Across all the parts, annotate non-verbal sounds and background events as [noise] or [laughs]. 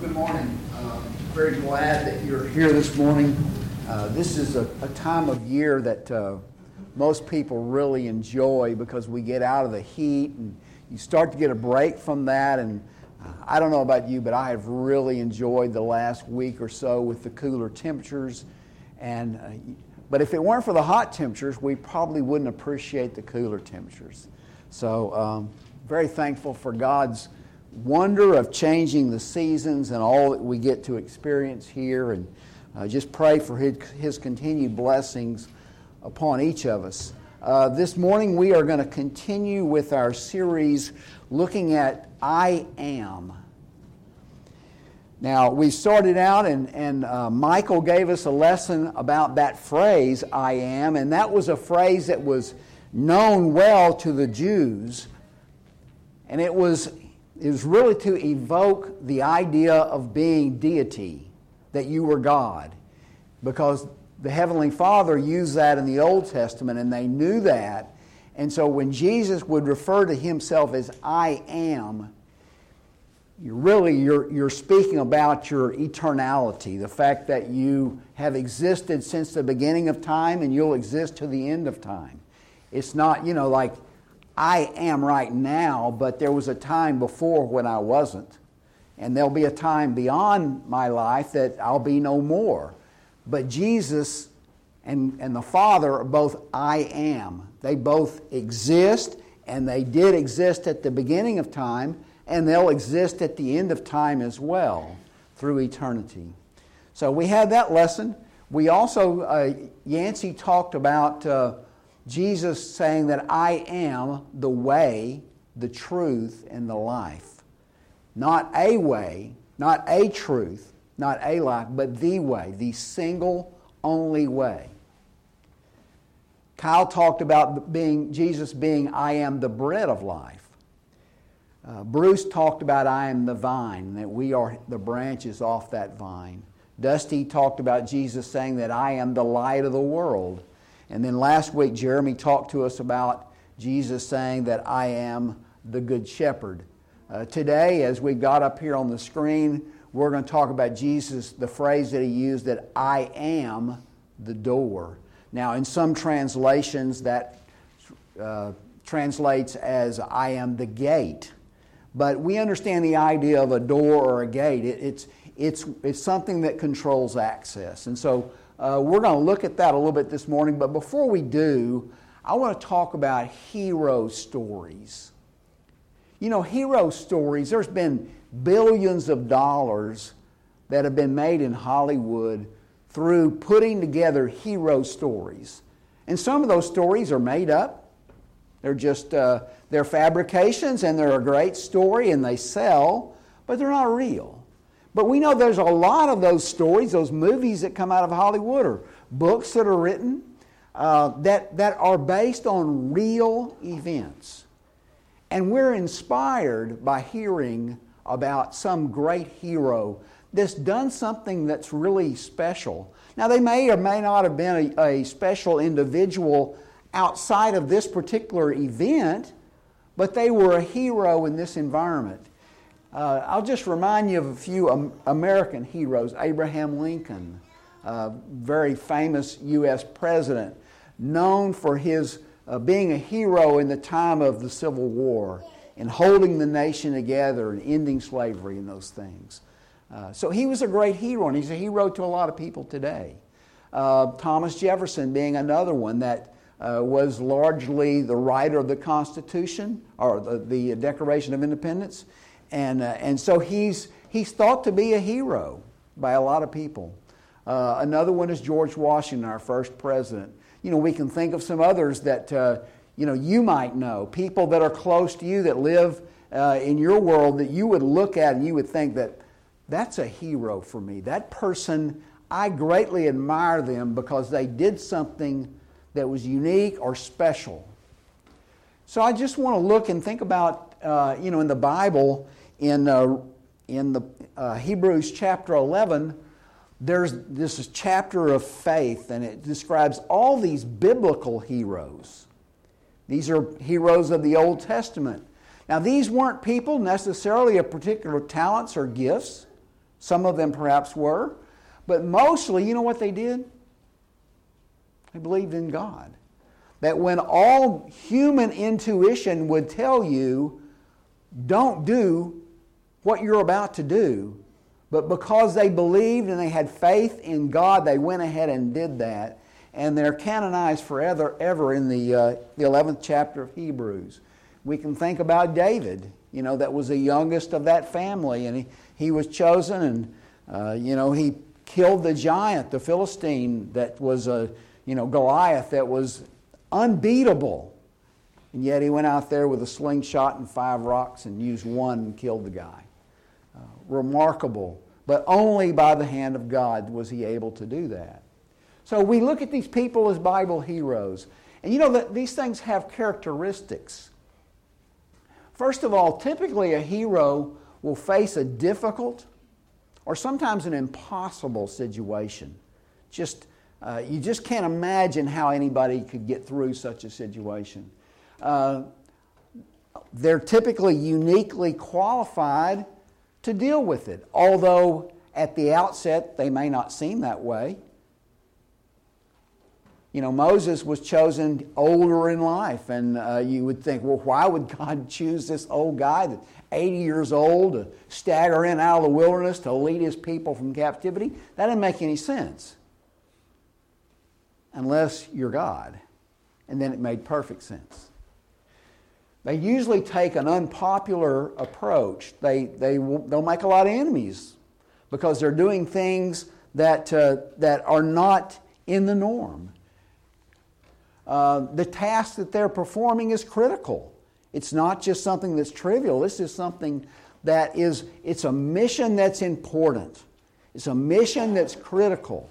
Good morning. Uh, very glad that you're here this morning. Uh, this is a, a, time of year that uh, most people really enjoy because we get out of the heat and you start to get a break from that. And uh, I don't know about you, but I have really enjoyed the last week or so with the cooler temperatures. And uh, but if it weren't for the hot temperatures, we probably wouldn't appreciate the cooler temperatures. So, um, very thankful for God's wonder of changing the seasons and all that we get to experience here. And uh, just pray for his, his, continued blessings upon each of us. Uh, this morning, we are going to continue with our series looking at I am. Now, we started out, and, and uh, Michael gave us a lesson about that phrase, I am, and that was a phrase that was known well to the Jews. And it was it was really to evoke the idea of being deity, that you were God. Because the Heavenly Father used that in the Old Testament, and they knew that. And so when Jesus would refer to himself as I am, you're really you're, you're speaking about your eternality, the fact that you have existed since the beginning of time and you'll exist to the end of time. It's not, you know, like I am right now, but there was a time before when I wasn't. And there'll be a time beyond my life that I'll be no more. But Jesus and, and the Father are both I am. They both exist, and they did exist at the beginning of time, and they'll exist at the end of time as well through eternity. So we had that lesson. We also, uh, Yancey talked about. Uh, Jesus saying that I am the way, the truth, and the life. Not a way, not a truth, not a life, but the way, the single, only way. Kyle talked about being Jesus being I am the bread of life. Uh, Bruce talked about I am the vine, that we are the branches off that vine. Dusty talked about Jesus saying that I am the light of the world. And then last week, Jeremy talked to us about Jesus saying that I am the Good Shepherd. Uh, today, as we got up here on the screen, we're going to talk about Jesus, the phrase that he used that I am the door. Now, in some translations, that uh, translates as I am the gate. But we understand the idea of a door or a gate. It, it's, it's, it's something that controls access. And so uh, we're going to look at that a little bit this morning, but before we do, I want to talk about hero stories. You know, hero stories, there's been billions of dollars that have been made in Hollywood through putting together hero stories. And some of those stories are made up. They're just, uh, they're fabrications and they're a great story and they sell, but they're not real. But we know there's a lot of those stories, those movies that come out of Hollywood, or books that are written uh, that, that are based on real events. And we're inspired by hearing about some great hero that's done something that's really special. Now, they may or may not have been a, a special individual outside of this particular event, but they were a hero in this environment. Uh, I'll just remind you of a few um, American heroes. Abraham Lincoln, uh, very famous U.S. president, known for his uh, being a hero in the time of the Civil War and holding the nation together and ending slavery and those things. Uh, so he was a great hero, and he's a hero to a lot of people today. Uh, Thomas Jefferson being another one that uh, was largely the writer of the Constitution or the, the Declaration of Independence. And, uh, and so he's, he's thought to be a hero by a lot of people. Uh, another one is George Washington, our first president. You know, we can think of some others that, uh, you know, you might know, people that are close to you that live uh, in your world that you would look at and you would think that that's a hero for me. That person, I greatly admire them because they did something that was unique or special. So I just want to look and think about, uh, you know, in the Bible, in, uh, in the uh, Hebrews chapter 11, there's this chapter of faith, and it describes all these biblical heroes. These are heroes of the Old Testament. Now, these weren't people necessarily of particular talents or gifts, Some of them perhaps were. But mostly, you know what they did? They believed in God. That when all human intuition would tell you, don't do what you're about to do, but because they believed and they had faith in God, they went ahead and did that. And they're canonized forever ever in the, uh, the 11th chapter of Hebrews. We can think about David, you know, that was the youngest of that family, and he, he was chosen, and, uh, you know, he killed the giant, the Philistine, that was a, you know, Goliath, that was unbeatable. And yet he went out there with a slingshot and five rocks and used one and killed the guy. Remarkable. But only by the hand of God was he able to do that. So we look at these people as Bible heroes. And you know that these things have characteristics. First of all, typically a hero will face a difficult or sometimes an impossible situation. Just uh, you just can't imagine how anybody could get through such a situation. Uh, they're typically uniquely qualified to deal with it, although at the outset they may not seem that way. You know, Moses was chosen older in life, and uh, you would think, well, why would God [laughs] choose this old guy that's 80 years old to stagger in out of the wilderness to lead his people from captivity? That didn't make any sense unless you're God. And then it made perfect sense. They usually take an unpopular approach. They, they, they'll make a lot of enemies because they're doing things that, uh, that are not in the norm. Uh, the task that they're performing is critical. It's not just something that's trivial. This is something that is, it's a mission that's important. It's a mission that's critical.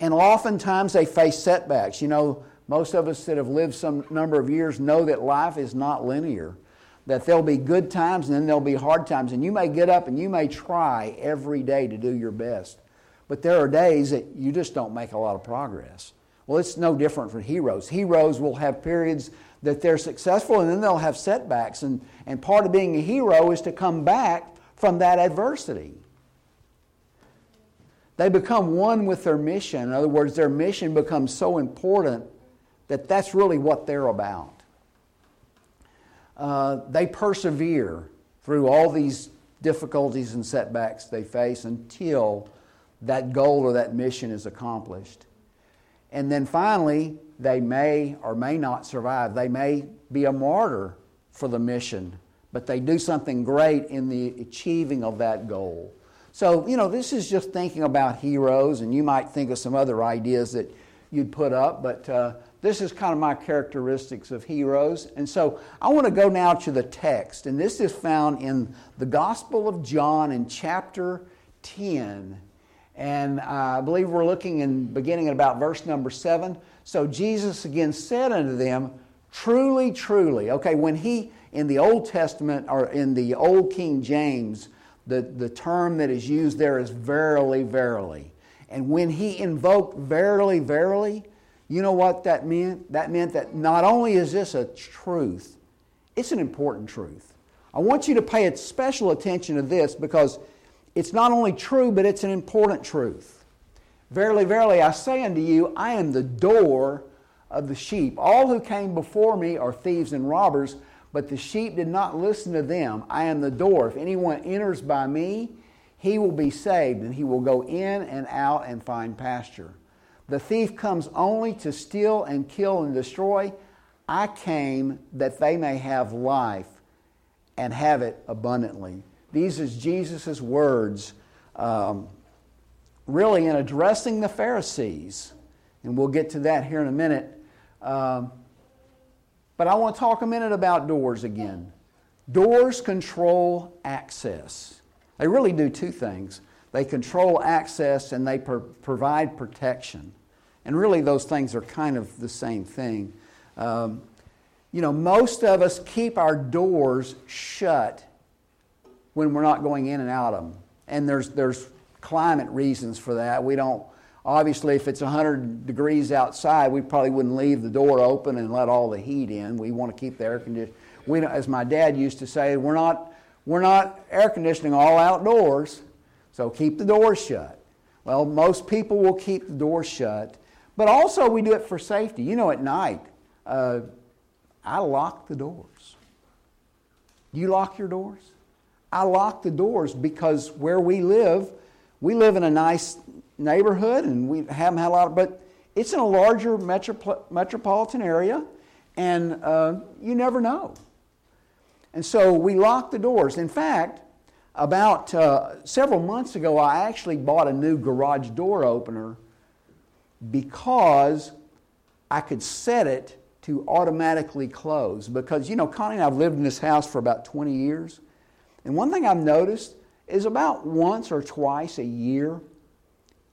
And oftentimes they face setbacks. You know, most of us that have lived some number of years know that life is not linear, that there'll be good times and then there'll be hard times. And you may get up and you may try every day to do your best. But there are days that you just don't make a lot of progress. Well, it's no different for heroes. Heroes will have periods that they're successful and then they'll have setbacks. And, and part of being a hero is to come back from that adversity. They become one with their mission. In other words, their mission becomes so important that that's really what they're about. Uh, they persevere through all these difficulties and setbacks they face until that goal or that mission is accomplished. And then finally, they may or may not survive. They may be a martyr for the mission, but they do something great in the achieving of that goal. So, you know, this is just thinking about heroes, and you might think of some other ideas that you'd put up, but uh, this is kind of my characteristics of heroes. And so I want to go now to the text, and this is found in the Gospel of John in chapter 10. And I believe we're looking in beginning at about verse number 7. So Jesus again said unto them, Truly, truly. Okay, when he, in the Old Testament or in the Old King James, the, the term that is used there is verily, verily. And when he invoked verily, verily, you know what that meant? That meant that not only is this a truth, it's an important truth. I want you to pay special attention to this because it's not only true, but it's an important truth. Verily, verily, I say unto you, I am the door of the sheep. All who came before me are thieves and robbers, but the sheep did not listen to them. I am the door. If anyone enters by me, he will be saved, and he will go in and out and find pasture. The thief comes only to steal and kill and destroy. I came that they may have life and have it abundantly. These is Jesus' words, um, really in addressing the Pharisees. And we'll get to that here in a minute. Um, but I want to talk a minute about doors again. Doors control access. They really do two things they control access and they per- provide protection. And really, those things are kind of the same thing. Um, you know, most of us keep our doors shut when we're not going in and out of them. And there's, there's climate reasons for that. We don't Obviously, if it's 100 degrees outside, we probably wouldn't leave the door open and let all the heat in. We want to keep the air conditioning. We, as my dad used to say, we're not, we're not air conditioning all outdoors, so keep the doors shut. Well, most people will keep the doors shut, but also we do it for safety. You know, at night, uh, I lock the doors. Do you lock your doors? I lock the doors because where we live, we live in a nice neighborhood and we haven't had a lot of, but it's in a larger metropolitan area and uh, you never know. And so we lock the doors. In fact, about uh, several months ago, I actually bought a new garage door opener because I could set it to automatically close. Because, you know, Connie and I have lived in this house for about 20 years. And one thing I've noticed is about once or twice a year,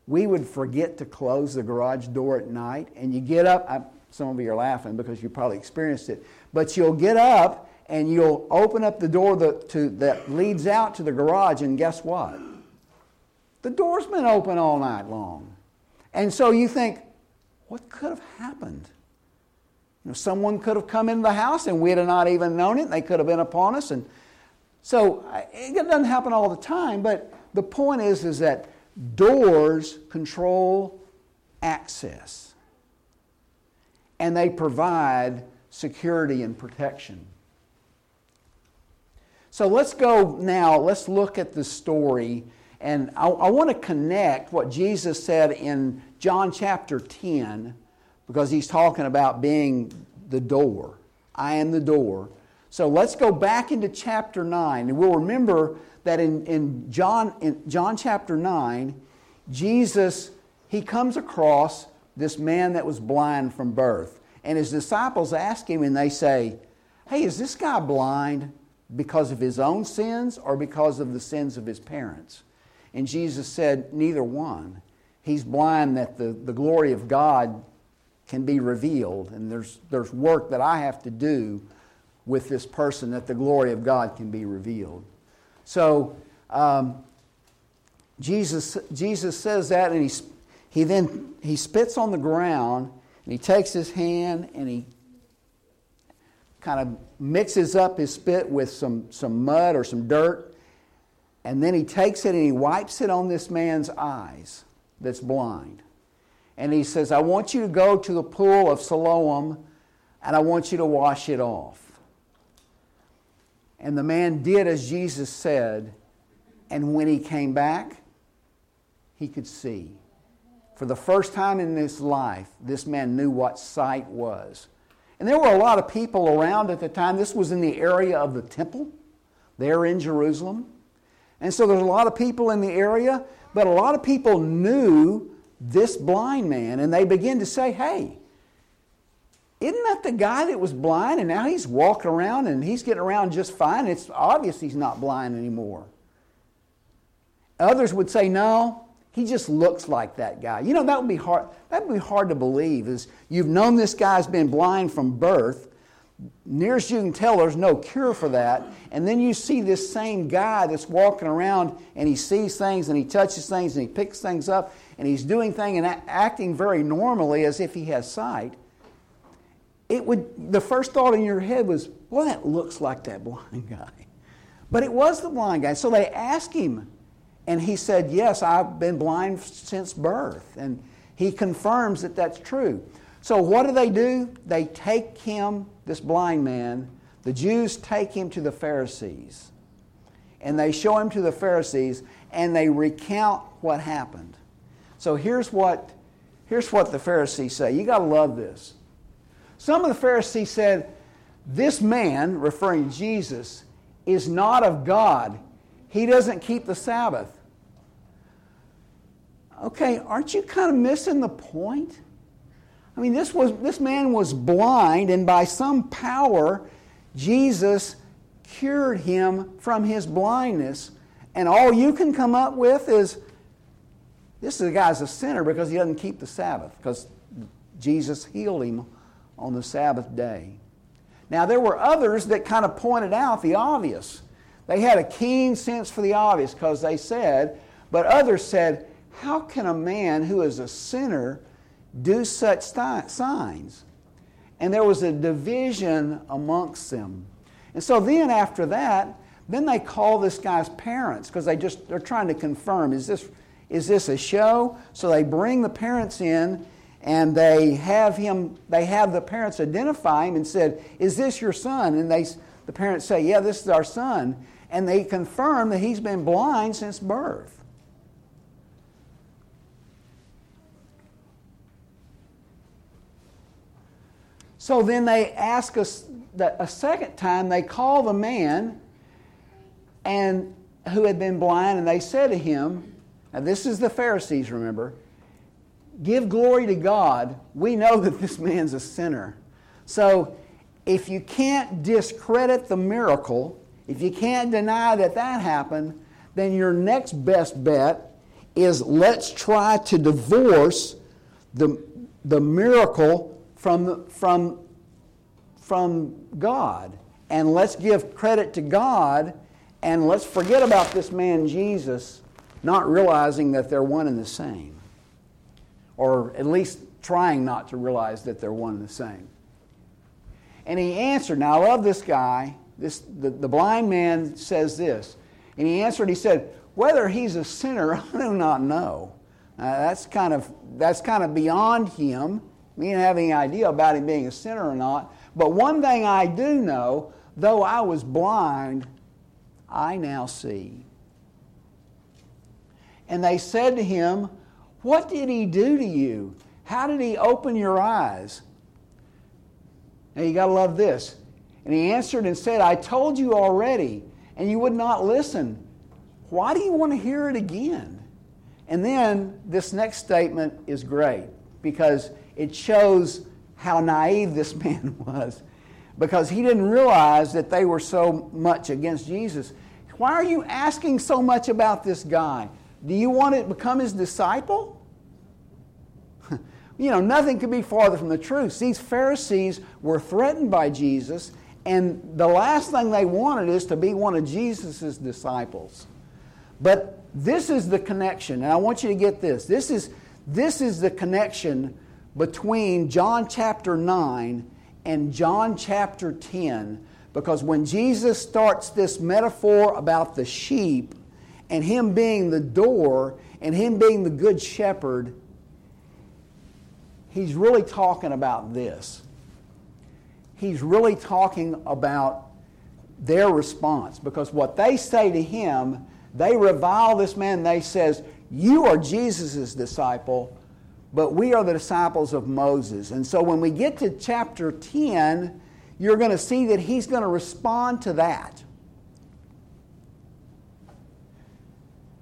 we would forget to close the garage door at night. And you get up, I, some of you are laughing because you probably experienced it, but you'll get up and you'll open up the door that, to, that leads out to the garage, and guess what? The door's been open all night long. And so you think, what could have happened? You know, someone could have come into the house and we'd have not even known it. They could have been upon us. And so it doesn't happen all the time, but the point is, is that doors control access. And they provide security and protection. So let's go now, let's look at the story. And I, I want to connect what Jesus said in John chapter 10, because he's talking about being the door. I am the door. So let's go back into chapter 9. And we'll remember that in, in, John, in John chapter 9, Jesus, he comes across this man that was blind from birth. And his disciples ask him, and they say, Hey, is this guy blind? because of his own sins or because of the sins of his parents? And Jesus said, Neither one. He's blind that the, the glory of God can be revealed, and there's, there's work that I have to do with this person that the glory of God can be revealed. So, um, Jesus, Jesus says that, and he, he then he spits on the ground, and he takes his hand and he kind of mixes up his spit with some, some mud or some dirt, and then he takes it and he wipes it on this man's eyes that's blind. And he says, I want you to go to the pool of Siloam and I want you to wash it off. And the man did as Jesus said, and when he came back, he could see. For the first time in his life, this man knew what sight was. And there were a lot of people around at the time. This was in the area of the temple, there in Jerusalem. And so there's a lot of people in the area, but a lot of people knew this blind man, and they begin to say, hey, isn't that the guy that was blind and now he's walking around and he's getting around just fine? It's obvious he's not blind anymore. Others would say, no, he just looks like that guy. You know, that would be hard, that would be hard to believe is you've known this guy's been blind from birth. Nearest you can tell, there's no cure for that. And then you see this same guy that's walking around and he sees things and he touches things and he picks things up and he's doing things and acting very normally as if he has sight. It would, the first thought in your head was, well, that looks like that [laughs] blind guy. But it was the blind guy. So they asked him, and he said, Yes, I've been blind since birth. And he confirms that that's true. So what do they do? They take him, this blind man, the Jews take him to the Pharisees. And they show him to the Pharisees and they recount what happened. So here's what, here's what the Pharisees say. You got to love this. Some of the Pharisees said, This man, referring to Jesus, is not of God. He doesn't keep the Sabbath. Okay, aren't you kind of missing the point? I mean, this, was, this man was blind, and by some power, Jesus cured him from his blindness. And all you can come up with is this is a guy's a sinner because he doesn't keep the Sabbath, because Jesus healed him on the Sabbath day. Now, there were others that kind of pointed out the obvious. They had a keen sense for the obvious because they said, but others said, how can a man who is a sinner do such signs? And there was a division amongst them. And so then, after that, Then they call this guy's parents because they just they're trying to confirm is this is this a show? So they bring the parents in and they have him they have the parents identify him and said, "Is this your son?" And they the parents say, "Yeah, this is our son." And they confirm that he's been blind since birth. So then they ask us that a second time, they call the man and who had been blind, and they said to him, Now, this is the Pharisees, remember, give glory to God. We know that this man's a sinner. So if you can't discredit the miracle, if you can't deny that that happened, then your next best bet is let's try to divorce the, the miracle from, from, from God. And let's give credit to God and let's forget about this man Jesus, not realizing that they're one and the same. Or at least trying not to realize that they're one and the same. And he answered, now I love this guy. This, the, the blind man says this. And he answered, he said, Whether he's a sinner, [laughs] I do not know. Uh, that's, kind of, that's kind of beyond him. We didn't have any idea about him being a sinner or not. But one thing I do know, though I was blind, I now see. And they said to him, What did he do to you? How did he open your eyes? Now you got to love this. And he answered and said, I told you already, and you would not listen. Why do you want to hear it again? And then this next statement is great because it shows how naive this [laughs] man was because he didn't realize that they were so much against Jesus. Why are you asking so much about this guy? Do you want to become his disciple? [laughs] you know, nothing could be farther from the truth. These Pharisees were threatened by Jesus, and the last thing they wanted is to be one of Jesus' disciples. But this is the connection, and I want you to get this. This is, this is the connection between John chapter 9 and John chapter 10 because when Jesus starts this metaphor about the sheep and Him being the door and Him being the good shepherd, He's really talking about this. He's really talking about their response because what they say to Him, they revile this man. They says, "You are Jesus' disciple, but we are the disciples of Moses. And so when we get to chapter 10, you're going to see that he's going to respond to that.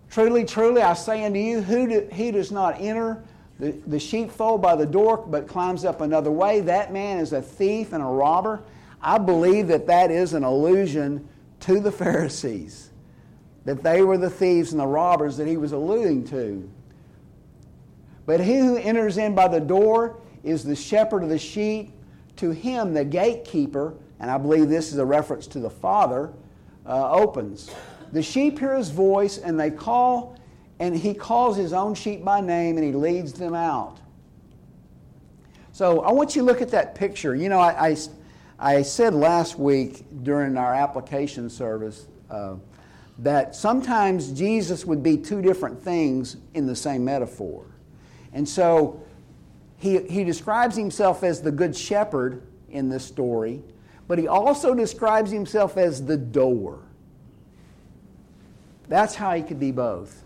Truly, truly, I say unto you, who, do, he does not enter the, the sheepfold by the door, but climbs up another way, that man is a thief and a robber. I believe that that is an allusion to the Pharisees, that they were the thieves and the robbers that he was alluding to. But he who enters in by the door is the shepherd of the sheep. To him, the gatekeeper, and I believe this is a reference to the Father, uh, opens. The sheep hear his voice, and they call, and he calls his own sheep by name, and he leads them out. So I want you to look at that picture. You know, I, I, I said last week during our application service uh, that sometimes Jesus would be two different things in the same metaphor. And so he, he describes himself as the good shepherd in this story, but he also describes himself as the door. That's how he could be both.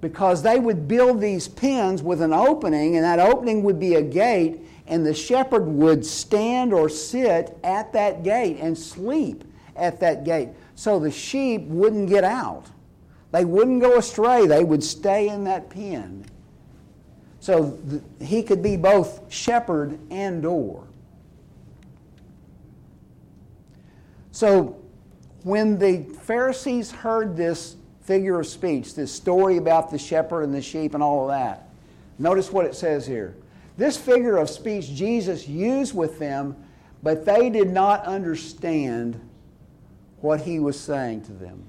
Because they would build these pens with an opening, and that opening would be a gate, and the shepherd would stand or sit at that gate and sleep at that gate. So the sheep wouldn't get out. They wouldn't go astray. They would stay in that pen. So th- he could be both shepherd and door. So when the Pharisees heard this figure of speech, this story about the shepherd and the sheep and all of that, notice what it says here. This figure of speech Jesus used with them, but they did not understand what he was saying to them.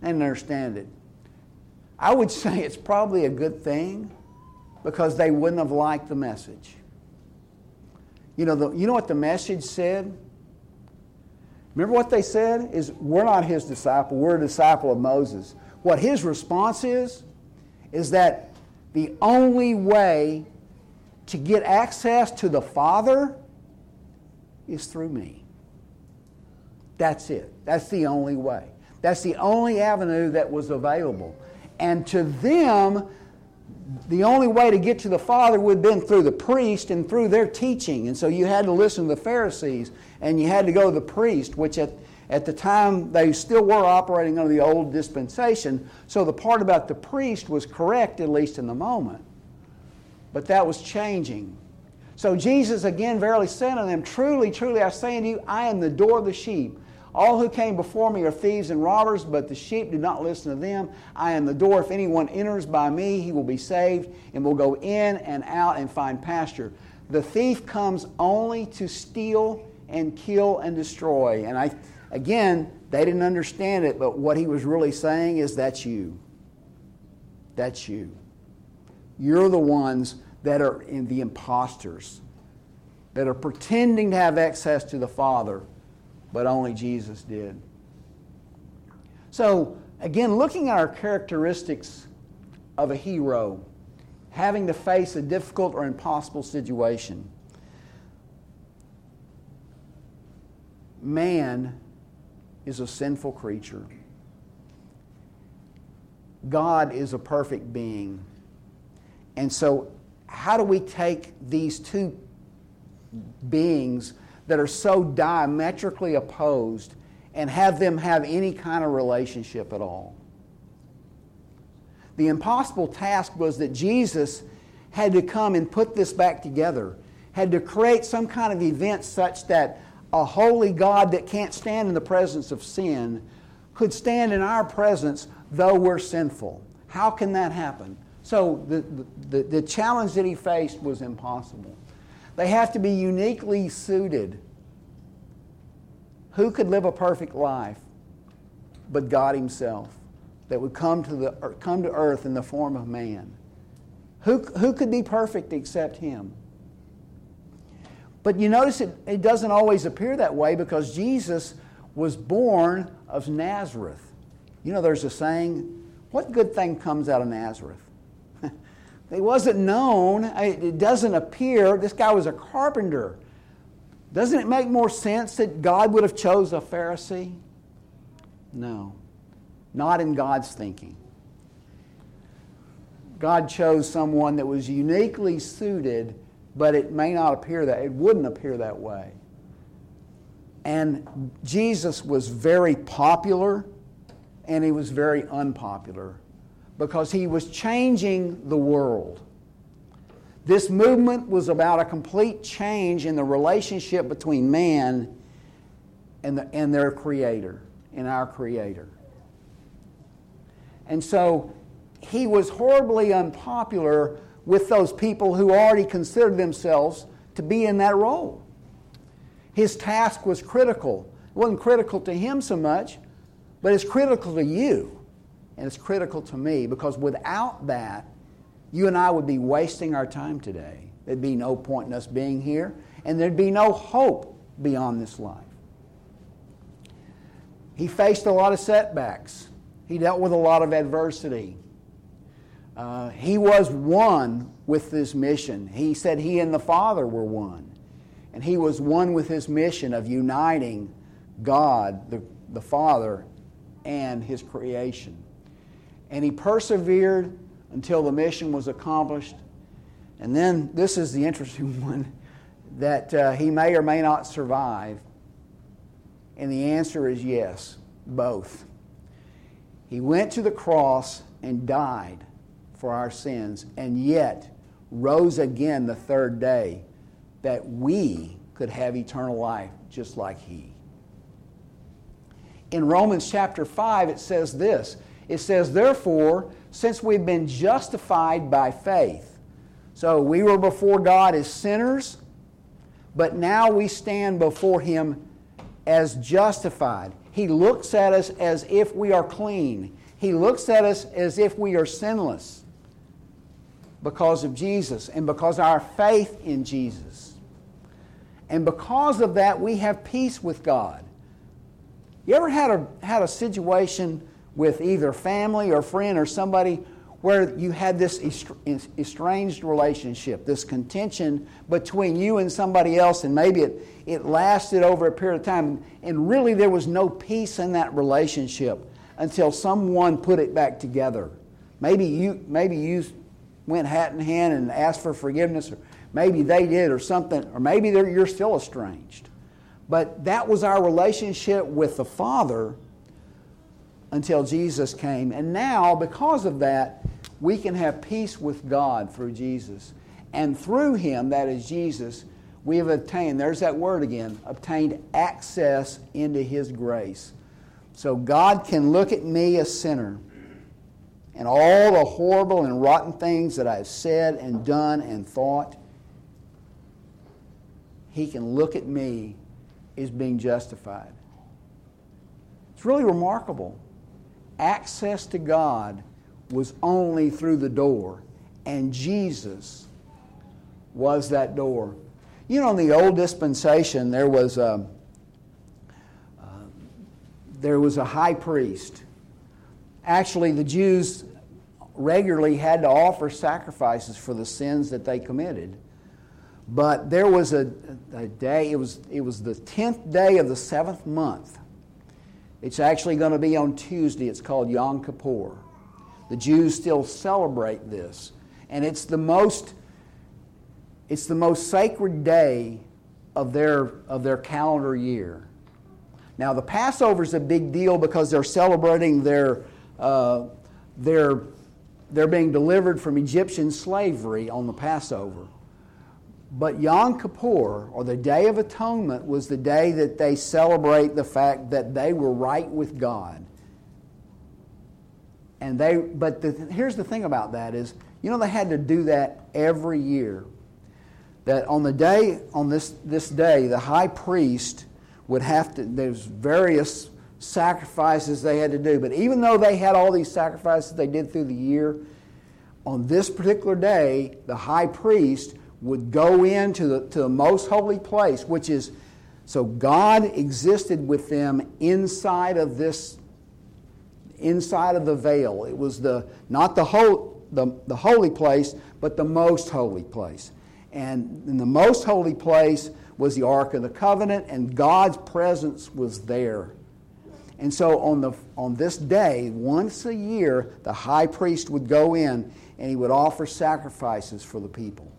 They didn't understand it. I would [laughs] say it's probably a good thing because they wouldn't have liked the message. You know, the, you know what the message said? Remember what they said? Is we're not his disciple, we're a disciple of Moses. What his response is, is that the only way to get access to the Father is through me. That's it. That's the only way. That's the only avenue that was available. And to them, the only way to get to the Father would have been through the priest and through their teaching. And so you had to listen to the Pharisees and you had to go to the priest, which at, at the time they still were operating under the old dispensation. So the part about the priest was correct, at least in the moment. But that was changing. So Jesus again verily said unto them, Truly, truly, I say unto you, I am the door of the sheep. All who came before me are thieves and robbers, but the sheep do not listen to them. I am the door. If anyone enters by me, he will be saved and will go in and out and find pasture. The thief comes only to steal and kill and destroy. And I, again, they didn't understand it, but what he was really saying is that's you. That's you. You're the ones that are in the imposters, that are pretending to have access to the Father but only Jesus did. So, again, looking at our characteristics of a hero, having to face a difficult or impossible situation, man is a sinful creature. God is a perfect being. And so, how do we take these two beings that are so diametrically opposed and have them have any kind of relationship at all. The impossible task was that Jesus had to come and put this back together, had to create some kind of event such that a holy God that can't stand in the presence of sin could stand in our presence though we're sinful. How can that happen? So the, the, the challenge that he faced was impossible. They have to be uniquely suited. Who could live a perfect life but God Himself that would come to, the, come to earth in the form of man? Who, who could be perfect except Him? But you notice it, it doesn't always appear that way because Jesus was born of Nazareth. You know, there's a saying, what good thing comes out of Nazareth? [laughs] He wasn't known. It doesn't appear. This guy was a carpenter. Doesn't it make more sense that God would have chose a Pharisee? No. Not in God's thinking. God chose someone that was uniquely suited, but it may not appear that it wouldn't appear that way. And Jesus was very popular and he was very unpopular because he was changing the world. This movement was about a complete change in the relationship between man and, the, and their Creator, and our Creator. And so he was horribly unpopular with those people who already considered themselves to be in that role. His task was critical. It wasn't critical to him so much, but it's critical to you and it's critical to me because without that, you and I would be wasting our time today. There'd be no point in us being here, and there'd be no hope beyond this life. He faced a lot of setbacks, he dealt with a lot of adversity. Uh, he was one with this mission. He said he and the Father were one. And he was one with his mission of uniting God, the, the Father, and his creation. And he persevered until the mission was accomplished. And then this is the interesting [laughs] one that uh, he may or may not survive. And the answer is yes, both. He went to the cross and died for our sins, and yet rose again the third day that we could have eternal life just like he. In Romans chapter 5, it says this it says, Therefore, since we've been justified by faith, so we were before God as sinners, but now we stand before Him as justified. He looks at us as if we are clean. He looks at us as if we are sinless because of Jesus and because our faith in Jesus. And because of that, we have peace with God You ever had a, had a situation with either family or friend or somebody where you had this estranged relationship, this contention between you and somebody else, and maybe it, it lasted over a period of time, and really there was no peace in that relationship until someone put it back together. Maybe you, maybe you went hat in hand and asked for forgiveness, or maybe they did, or something, or maybe you're still estranged. But that was our relationship with the Father until Jesus came. And now, because of that, we can have peace with God through Jesus. And through Him, that is Jesus, we have obtained, there's that word again, obtained access into His grace. So God can look at me, a sinner, and all the horrible and rotten things that I've said and done and thought. He can look at me as being justified. It's really remarkable. Access to God was only through the door, and Jesus was that door. You know, in the old dispensation, there was a, uh, there was a high priest. Actually, the Jews regularly had to offer sacrifices for the sins that they committed. But there was a, a day, it was, it was the 10th day of the seventh month. It's actually going to be on Tuesday. It's called Yom Kippur. The Jews still celebrate this. And it's the most, it's the most sacred day of their, of their calendar year. Now, the Passover is a big deal because they're celebrating their, uh, their, they're being delivered from Egyptian slavery on the Passover. But Yom Kippur, or the Day of Atonement, was the day that they celebrate the fact that they were right with God. And they, but the, here's the thing about that is, you know, they had to do that every year. That on the day, on this, this day, the high priest would have to, there's various sacrifices they had to do. But even though they had all these sacrifices they did through the year, on this particular day, the high priest would go into the, to the most holy place, which is so God existed with them inside of this, inside of the veil. It was the not the whole the, the holy place, but the most holy place. And in the most holy place was the Ark of the Covenant, and God's presence was there. And so on, the, on this day, once a year, the high priest would go in and he would offer sacrifices for the people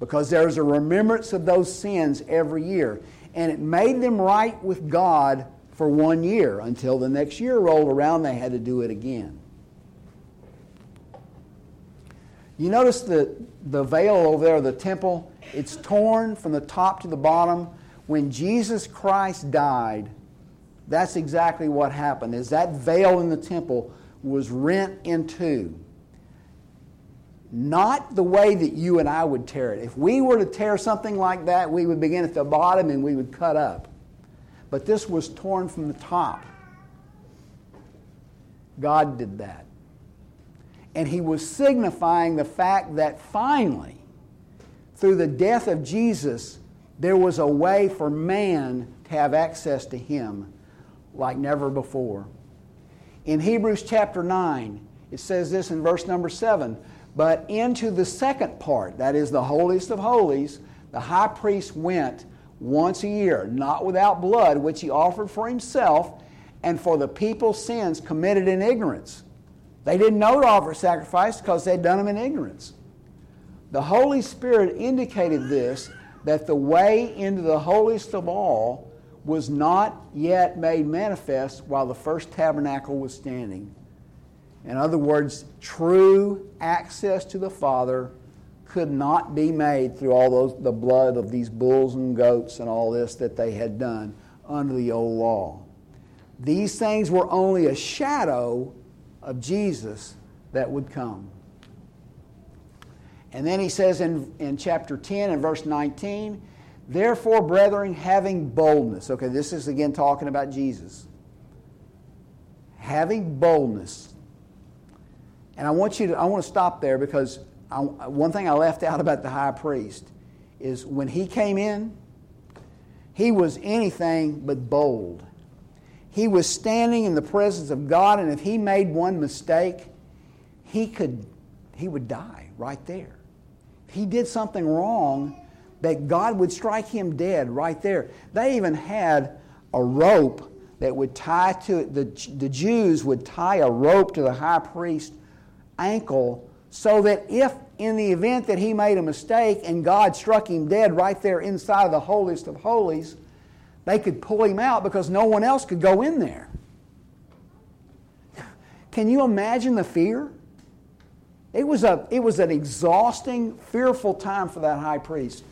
because there's a remembrance of those sins every year. And it made them right with God for one year until the next year rolled around, they had to do it again. You notice the, the veil over there, the temple, it's torn from the top to the bottom. When Jesus Christ died, that's exactly what happened. Is that veil in the temple was rent in two not the way that you and I would tear it. If we were to tear something like that, we would begin at the bottom and we would cut up. But this was torn from the top. God did that. And he was signifying the fact that finally, through the death of Jesus, there was a way for man to have access to him like never before. In Hebrews chapter 9, it says this in verse number 7 but into the second part, that is the holiest of holies, the high priest went once a year, not without blood, which he offered for himself and for the people's sins committed in ignorance. They didn't know to offer sacrifice because they'd done them in ignorance. The Holy Spirit indicated this that the way into the holiest of all was not yet made manifest while the first tabernacle was standing. In other words, true access to the Father could not be made through all those, the blood of these bulls and goats and all this that they had done under the old law. These things were only a shadow of Jesus that would come. And then he says in, in chapter 10 and verse 19, Therefore, brethren, having boldness. Okay, this is again talking about Jesus. Having boldness and I want you to, I want to stop there because I, one thing I left out about the high priest is when he came in, he was anything but bold. he was standing in the presence of God, and if he made one mistake, he could he would die right there. If he did something wrong, that God would strike him dead right there. They even had a rope that would tie to the, the Jews would tie a rope to the high priest's ankle so that if in the event that he made a mistake and God struck him dead right there inside of the holiest of holies, they could pull him out because no one else could go in there. Can you imagine the fear? It was, a, it was an exhausting, fearful time for that high priest.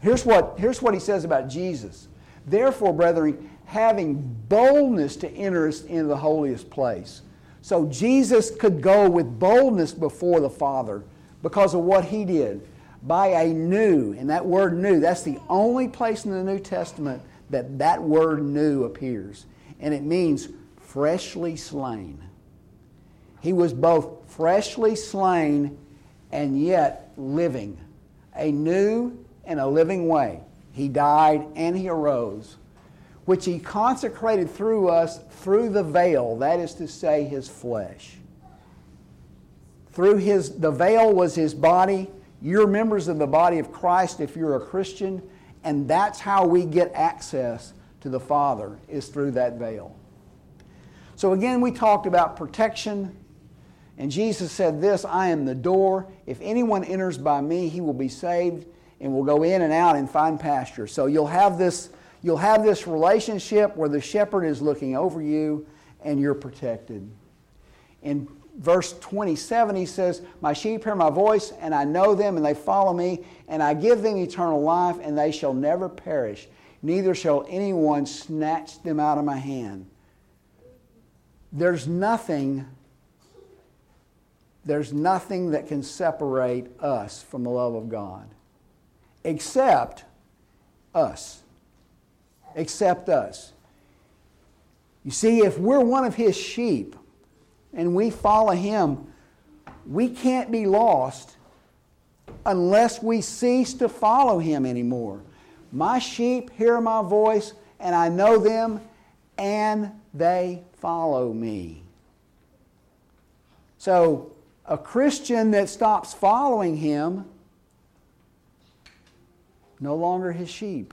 Here's what, here's what he says about Jesus. Therefore, brethren, having boldness to enter into the holiest place. So Jesus could go with boldness before the Father because of what he did. By a new, and that word new, that's the only place in the New Testament that that word new appears. And it means freshly slain. He was both freshly slain and yet living. A new and a living way. He died and he arose, which he consecrated through us through the veil, that is to say, his flesh. Through his the veil was his body. You're members of the body of christ if you're a christian and that's how we get access to the father is through that veil. So again we talked about protection and jesus said this i am the door. If anyone enters by me he will be saved and will go in and out and find pasture. So you'll have this you'll have this relationship where the shepherd is looking over you and you're protected in verse 27, he says, My sheep hear my voice, and I know them, and they follow me, and I give them eternal life, and they shall never perish, neither shall anyone snatch them out of my hand. There's nothing. There's nothing that can separate us from the love of God except us. Except us. You see, if we're one of His sheep, and we follow Him, we can't be lost unless we cease to follow Him anymore. My sheep hear my voice, and I know them, and they follow me. So, a Christian that stops following Him, no longer his sheep.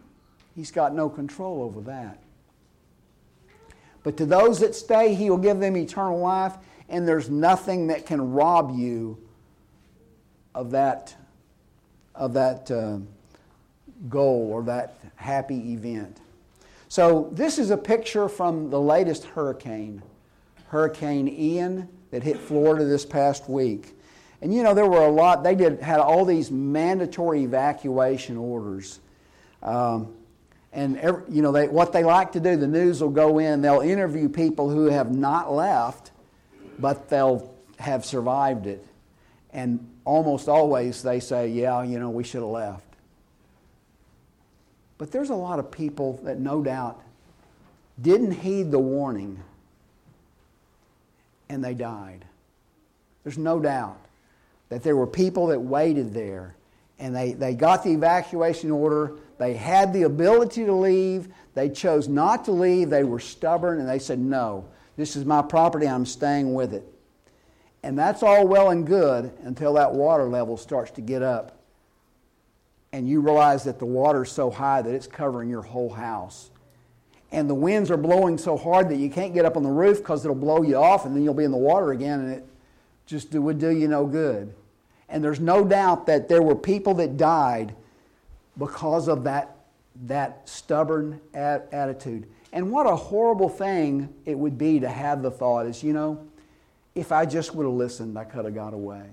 He's got no control over that. But to those that stay, He will give them eternal life, and there's nothing that can rob you of that, of that uh, goal or that happy event. So, this is a picture from the latest hurricane, Hurricane Ian, that hit Florida this past week. And you know, there were a lot, they did, had all these mandatory evacuation orders. Um, and every, you know they, what they like to do the news will go in. They'll interview people who have not left but they'll have survived it. And almost always they say yeah you know we should have left. But there's a lot of people that no doubt didn't heed the warning and they died. There's no doubt that there were people that waited there and they, they got the evacuation order they had the ability to leave. They chose not to leave. They were stubborn and they said, No, this is my property. I'm staying with it. And that's all well and good until that water level starts to get up. And you realize that the water's so high that it's covering your whole house. And the winds are blowing so hard that you can't get up on the roof because it'll blow you off and then you'll be in the water again and it just would do you no good. And there's no doubt that there were people that died because of that, that stubborn attitude. And what a horrible thing it would be to have the thought is, you know, if I just would have listened, I could have got away.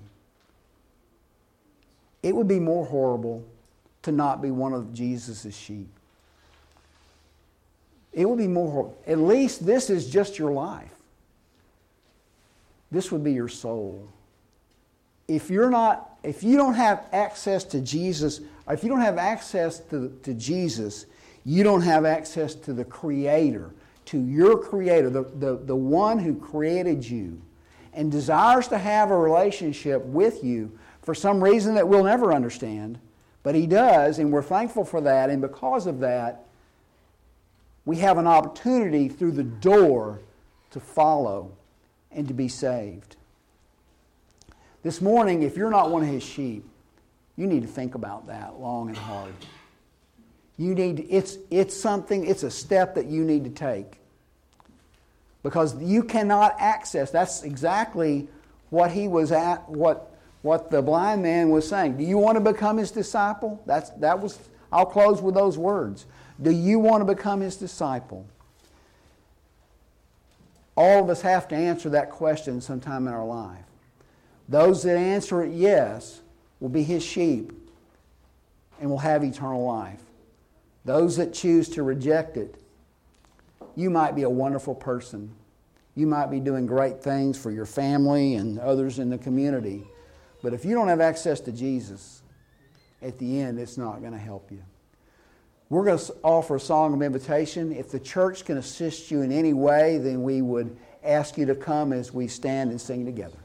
It would be more horrible to not be one of Jesus' sheep. It would be more horrible. At least this is just your life. This would be your soul. If you're not, if you don't have access to Jesus if you don't have access to, to Jesus, you don't have access to the Creator, to your Creator, the, the, the one who created you and desires to have a relationship with you for some reason that we'll never understand. But He does, and we're thankful for that. And because of that, we have an opportunity through the door to follow and to be saved. This morning, if you're not one of his sheep, you need to think about that long and hard. You need it's it's something, it's a step that you need to take. Because you cannot access. That's exactly what he was at what what the blind man was saying. Do you want to become his disciple? That's that was I'll close with those words. Do you want to become his disciple? All of us have to answer that question sometime in our life. Those that answer it yes will be his sheep and will have eternal life. Those that choose to reject it, you might be a wonderful person. You might be doing great things for your family and others in the community. But if you don't have access to Jesus, at the end, it's not going to help you. We're going to offer a song of invitation. If the church can assist you in any way, then we would ask you to come as we stand and sing together.